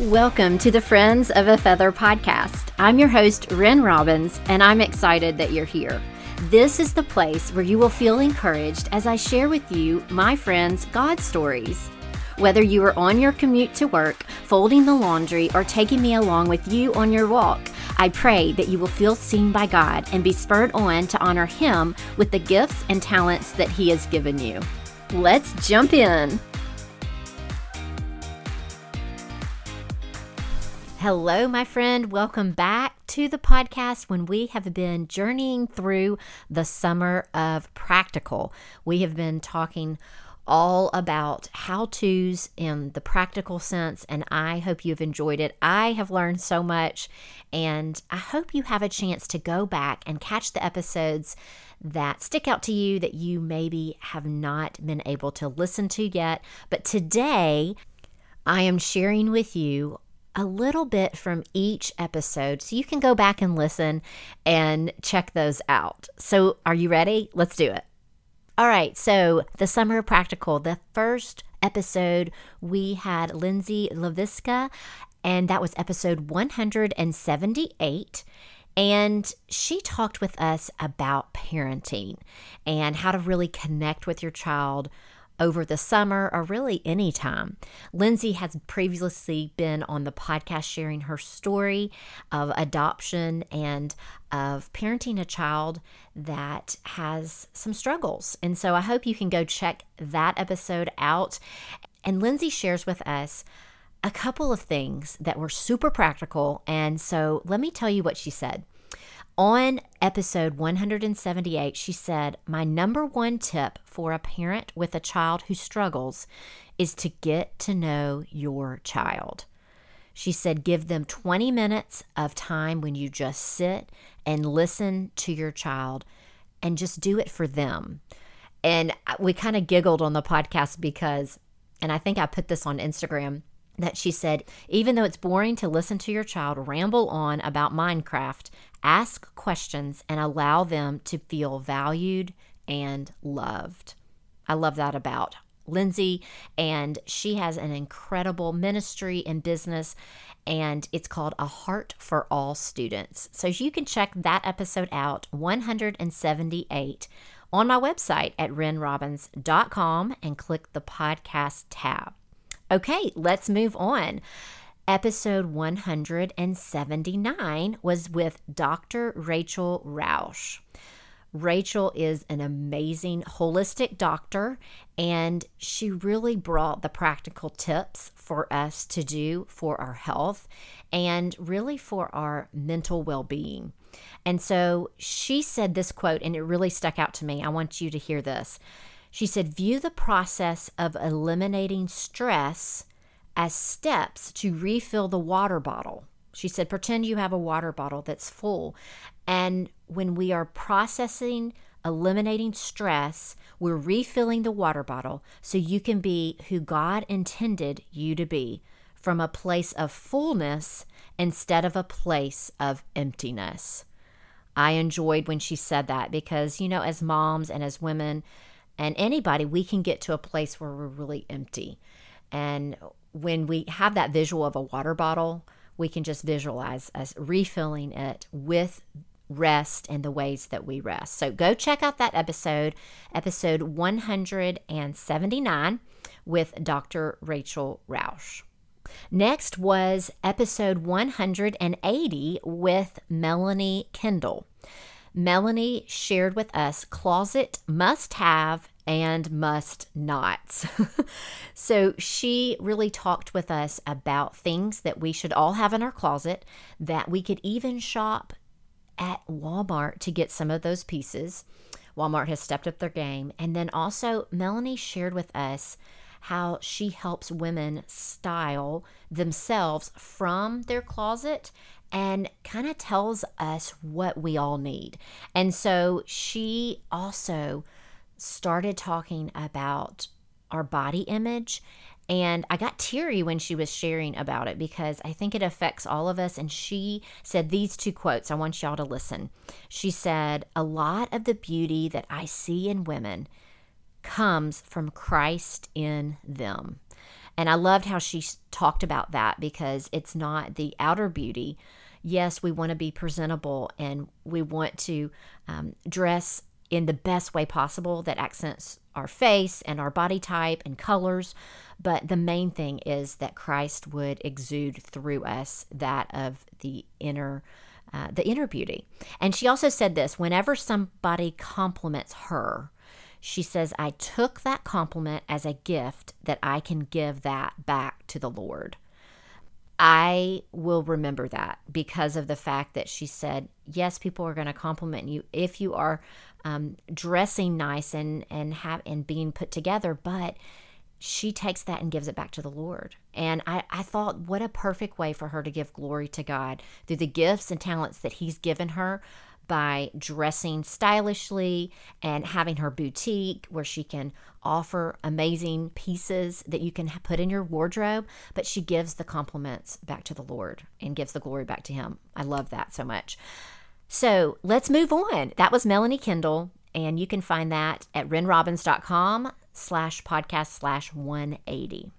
Welcome to the Friends of a Feather podcast. I'm your host, Ren Robbins, and I'm excited that you're here. This is the place where you will feel encouraged as I share with you my friends' God stories. Whether you are on your commute to work, folding the laundry, or taking me along with you on your walk, I pray that you will feel seen by God and be spurred on to honor Him with the gifts and talents that He has given you. Let's jump in. Hello, my friend. Welcome back to the podcast when we have been journeying through the summer of practical. We have been talking all about how to's in the practical sense, and I hope you've enjoyed it. I have learned so much, and I hope you have a chance to go back and catch the episodes that stick out to you that you maybe have not been able to listen to yet. But today, I am sharing with you a little bit from each episode so you can go back and listen and check those out. So, are you ready? Let's do it. All right, so the Summer Practical, the first episode, we had Lindsay Laviska, and that was episode 178. And she talked with us about parenting and how to really connect with your child over the summer or really any time. Lindsay has previously been on the podcast sharing her story of adoption and of parenting a child that has some struggles. And so I hope you can go check that episode out. And Lindsay shares with us a couple of things that were super practical. And so let me tell you what she said. On episode 178, she said, My number one tip for a parent with a child who struggles is to get to know your child. She said, Give them 20 minutes of time when you just sit and listen to your child and just do it for them. And we kind of giggled on the podcast because, and I think I put this on Instagram that she said, even though it's boring to listen to your child ramble on about Minecraft, ask questions and allow them to feel valued and loved. I love that about Lindsay, and she has an incredible ministry and business, and it's called A Heart for All Students. So you can check that episode out, 178, on my website at renrobbins.com and click the podcast tab. Okay, let's move on. Episode 179 was with Dr. Rachel Rausch. Rachel is an amazing holistic doctor, and she really brought the practical tips for us to do for our health and really for our mental well being. And so she said this quote, and it really stuck out to me. I want you to hear this. She said, View the process of eliminating stress as steps to refill the water bottle. She said, Pretend you have a water bottle that's full. And when we are processing, eliminating stress, we're refilling the water bottle so you can be who God intended you to be from a place of fullness instead of a place of emptiness. I enjoyed when she said that because, you know, as moms and as women, and anybody, we can get to a place where we're really empty. And when we have that visual of a water bottle, we can just visualize us refilling it with rest and the ways that we rest. So go check out that episode, episode 179 with Dr. Rachel Rausch. Next was episode 180 with Melanie Kendall. Melanie shared with us closet must have and must nots. so she really talked with us about things that we should all have in our closet, that we could even shop at Walmart to get some of those pieces. Walmart has stepped up their game. And then also, Melanie shared with us how she helps women style themselves from their closet and kind of tells us what we all need. And so she also started talking about our body image. And I got teary when she was sharing about it because I think it affects all of us. And she said these two quotes. I want y'all to listen. She said, A lot of the beauty that I see in women comes from Christ in them. And I loved how she talked about that because it's not the outer beauty. Yes, we want to be presentable and we want to um, dress in the best way possible that accents our face and our body type and colors. But the main thing is that Christ would exude through us that of the inner. Uh, the inner beauty. And she also said this whenever somebody compliments her, she says, I took that compliment as a gift that I can give that back to the Lord. I will remember that because of the fact that she said, yes, people are going to compliment you if you are um, dressing nice and and have and being put together, but she takes that and gives it back to the Lord. And I, I thought, what a perfect way for her to give glory to God through the gifts and talents that He's given her by dressing stylishly and having her boutique where she can offer amazing pieces that you can put in your wardrobe, but she gives the compliments back to the Lord and gives the glory back to Him. I love that so much. So let's move on. That was Melanie Kendall, and you can find that at renrobbins.com slash podcast slash 180.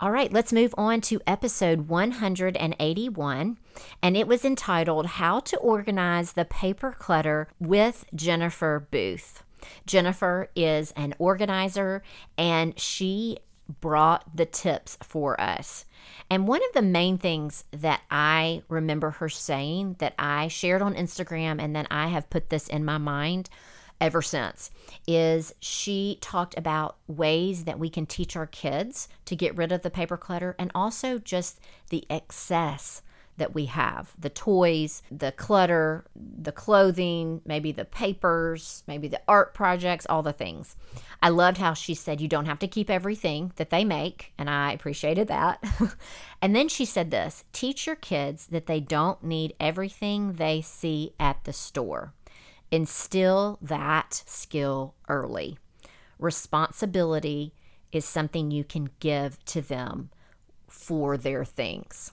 All right, let's move on to episode 181, and it was entitled How to Organize the Paper Clutter with Jennifer Booth. Jennifer is an organizer and she brought the tips for us. And one of the main things that I remember her saying that I shared on Instagram and then I have put this in my mind ever since is she talked about ways that we can teach our kids to get rid of the paper clutter and also just the excess that we have the toys, the clutter, the clothing, maybe the papers, maybe the art projects, all the things. I loved how she said you don't have to keep everything that they make, and I appreciated that. and then she said this teach your kids that they don't need everything they see at the store. Instill that skill early. Responsibility is something you can give to them for their things.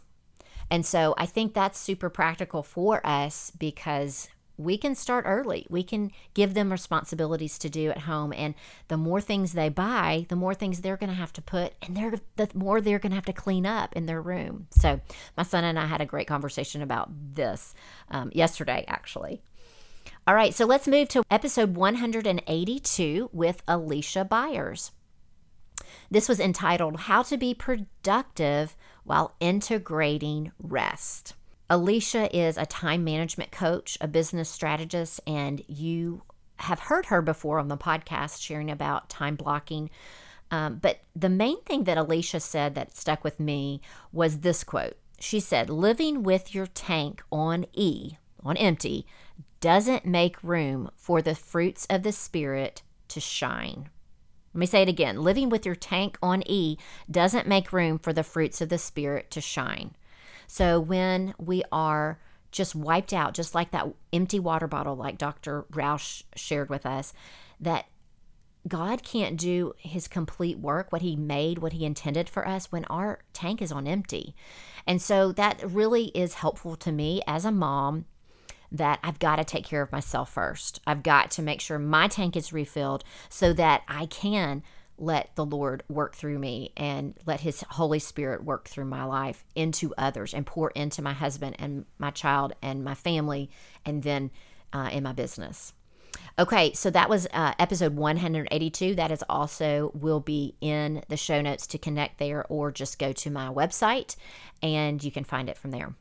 And so I think that's super practical for us because we can start early. We can give them responsibilities to do at home. And the more things they buy, the more things they're going to have to put, and they're, the more they're going to have to clean up in their room. So, my son and I had a great conversation about this um, yesterday, actually. All right, so let's move to episode 182 with Alicia Byers. This was entitled How to Be Productive while integrating rest. Alicia is a time management coach, a business strategist, and you have heard her before on the podcast sharing about time blocking. Um, but the main thing that Alicia said that stuck with me was this quote. She said, Living with your tank on E, on empty, doesn't make room for the fruits of the Spirit to shine. Let me say it again living with your tank on E doesn't make room for the fruits of the Spirit to shine. So when we are just wiped out, just like that empty water bottle, like Dr. Rausch shared with us, that God can't do his complete work, what he made, what he intended for us, when our tank is on empty. And so that really is helpful to me as a mom that I've got to take care of myself first. I've got to make sure my tank is refilled so that I can let the Lord work through me and let His Holy Spirit work through my life into others and pour into my husband and my child and my family and then uh, in my business. Okay, so that was uh, episode 182. That is also will be in the show notes to connect there, or just go to my website and you can find it from there.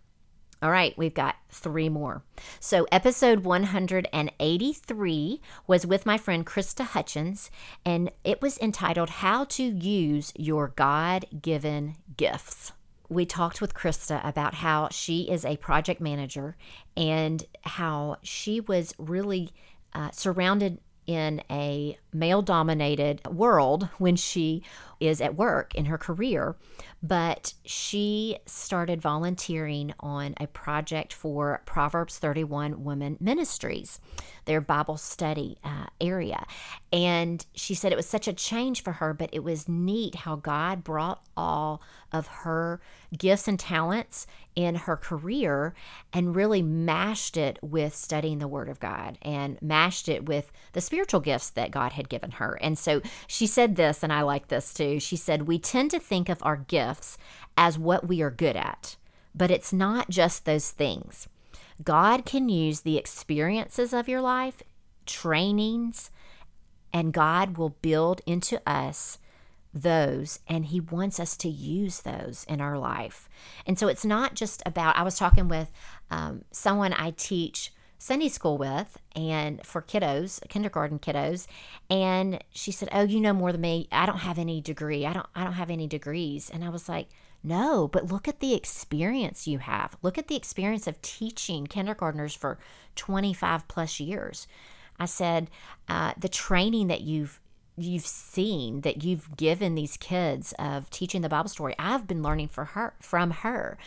All right, we've got three more. So, episode 183 was with my friend Krista Hutchins, and it was entitled How to Use Your God Given Gifts. We talked with Krista about how she is a project manager and how she was really uh, surrounded in a male dominated world when she is at work in her career but she started volunteering on a project for Proverbs 31 Women Ministries, their Bible study uh, area. And she said it was such a change for her, but it was neat how God brought all of her gifts and talents in her career and really mashed it with studying the Word of God and mashed it with the spiritual gifts that God had given her. And so she said this, and I like this too. She said, We tend to think of our gifts as what we are good at, but it's not just those things. God can use the experiences of your life, trainings, and God will build into us those and he wants us to use those in our life and so it's not just about i was talking with um, someone i teach sunday school with and for kiddos kindergarten kiddos and she said oh you know more than me. I don't have any degree. I don't i don't have any degrees. And i was like no but look at the experience you have. Look at the experience of teaching kindergartners for 25 plus years. I said, uh, the training that you've you've seen that you've given these kids of teaching the Bible story, I've been learning for her from her.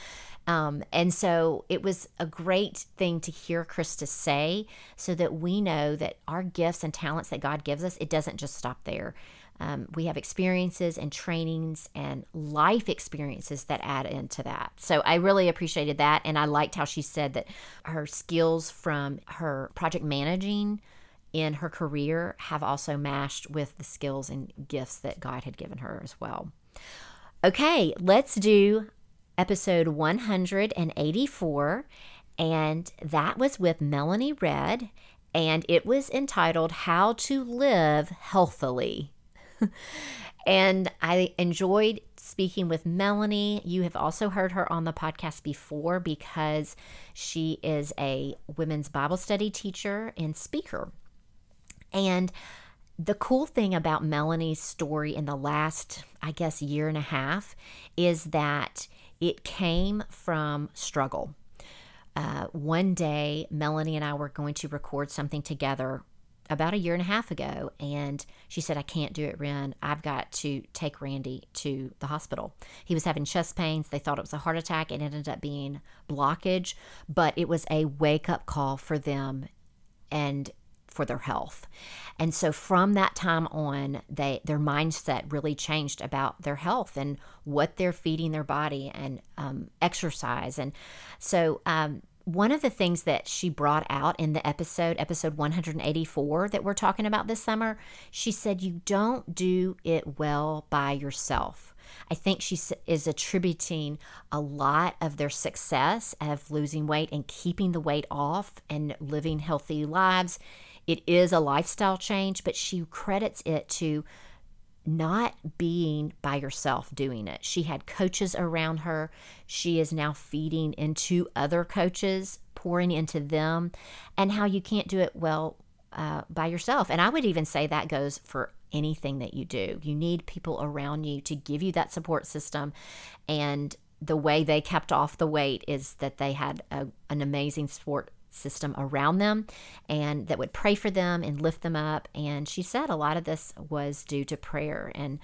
Um, and so it was a great thing to hear Krista say so that we know that our gifts and talents that God gives us, it doesn't just stop there. Um, we have experiences and trainings and life experiences that add into that. So I really appreciated that. And I liked how she said that her skills from her project managing in her career have also matched with the skills and gifts that God had given her as well. Okay, let's do episode 184, and that was with Melanie Redd, and it was entitled How to Live Healthily. and I enjoyed speaking with Melanie. You have also heard her on the podcast before because she is a women's Bible study teacher and speaker. And the cool thing about Melanie's story in the last, I guess, year and a half is that it came from struggle. Uh, one day, Melanie and I were going to record something together about a year and a half ago, and she said, I can't do it, Ren. I've got to take Randy to the hospital. He was having chest pains. They thought it was a heart attack. It ended up being blockage, but it was a wake up call for them. And for their health. And so from that time on, they their mindset really changed about their health and what they're feeding their body and um, exercise. And so um, one of the things that she brought out in the episode, episode 184, that we're talking about this summer, she said, You don't do it well by yourself. I think she is attributing a lot of their success of losing weight and keeping the weight off and living healthy lives it is a lifestyle change, but she credits it to not being by herself doing it. She had coaches around her. She is now feeding into other coaches, pouring into them, and how you can't do it well uh, by yourself. And I would even say that goes for anything that you do. You need people around you to give you that support system. And the way they kept off the weight is that they had a, an amazing support system around them and that would pray for them and lift them up. And she said a lot of this was due to prayer. And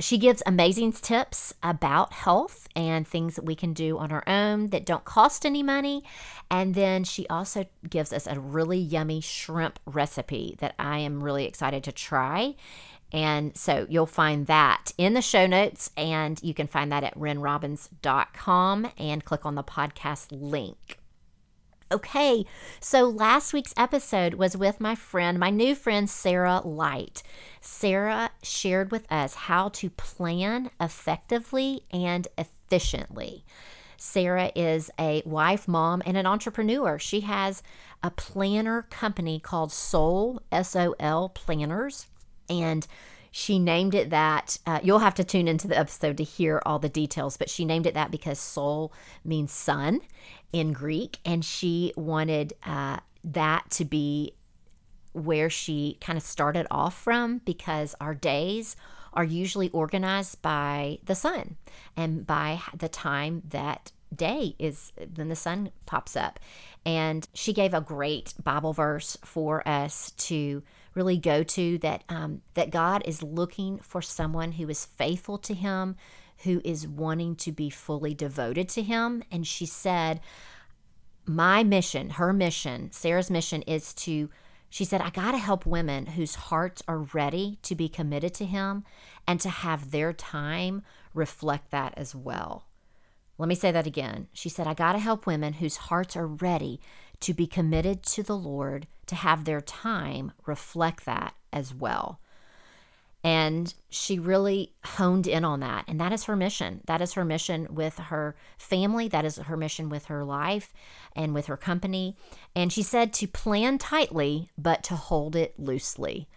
she gives amazing tips about health and things that we can do on our own that don't cost any money. And then she also gives us a really yummy shrimp recipe that I am really excited to try. And so you'll find that in the show notes, and you can find that at renrobbins.com and click on the podcast link. Okay, so last week's episode was with my friend, my new friend, Sarah Light. Sarah shared with us how to plan effectively and efficiently. Sarah is a wife, mom, and an entrepreneur. She has a planner company called Sol, S O L Planners. And she named it that. Uh, you'll have to tune into the episode to hear all the details, but she named it that because sol means sun in Greek, and she wanted uh, that to be where she kind of started off from because our days are usually organized by the sun and by the time that day is when the sun pops up. And she gave a great Bible verse for us to really go to that um, that God is looking for someone who is faithful to Him, who is wanting to be fully devoted to Him. And she said, "My mission, her mission, Sarah's mission, is to." She said, I got to help women whose hearts are ready to be committed to Him and to have their time reflect that as well. Let me say that again. She said, I got to help women whose hearts are ready to be committed to the Lord, to have their time reflect that as well. And she really honed in on that. And that is her mission. That is her mission with her family. That is her mission with her life and with her company. And she said to plan tightly, but to hold it loosely.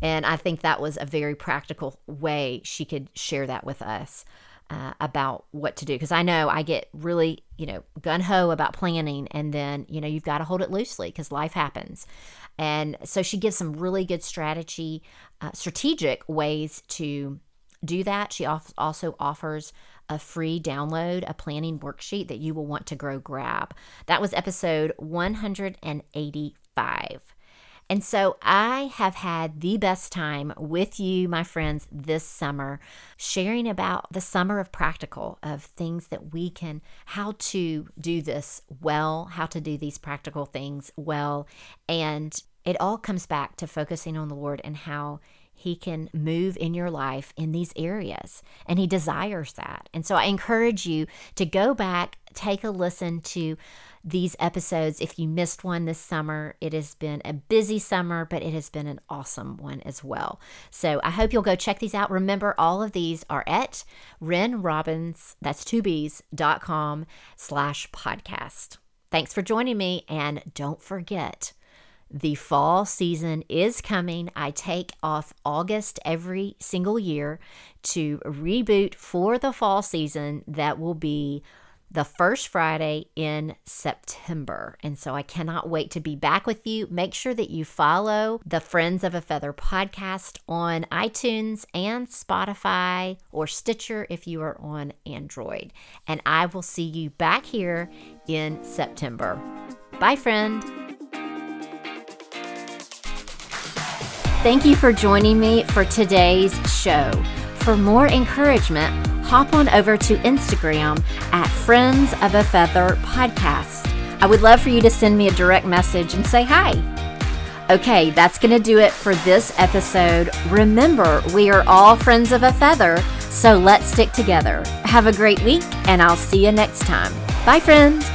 And I think that was a very practical way she could share that with us. Uh, about what to do because I know I get really, you know, gun ho about planning, and then, you know, you've got to hold it loosely because life happens. And so she gives some really good strategy, uh, strategic ways to do that. She also offers a free download, a planning worksheet that you will want to grow grab. That was episode 185. And so I have had the best time with you, my friends, this summer, sharing about the summer of practical, of things that we can, how to do this well, how to do these practical things well. And it all comes back to focusing on the Lord and how he can move in your life in these areas. And He desires that. And so I encourage you to go back, take a listen to these episodes. If you missed one this summer, it has been a busy summer, but it has been an awesome one as well. So I hope you'll go check these out. Remember, all of these are at Ren Robbins, that's two B's, dot com slash podcast. Thanks for joining me. And don't forget, the fall season is coming. I take off August every single year to reboot for the fall season. That will be the first Friday in September. And so I cannot wait to be back with you. Make sure that you follow the Friends of a Feather podcast on iTunes and Spotify or Stitcher if you are on Android. And I will see you back here in September. Bye, friend. Thank you for joining me for today's show. For more encouragement, hop on over to Instagram at Friends of a Feather Podcast. I would love for you to send me a direct message and say hi. Okay, that's going to do it for this episode. Remember, we are all friends of a feather, so let's stick together. Have a great week, and I'll see you next time. Bye, friends.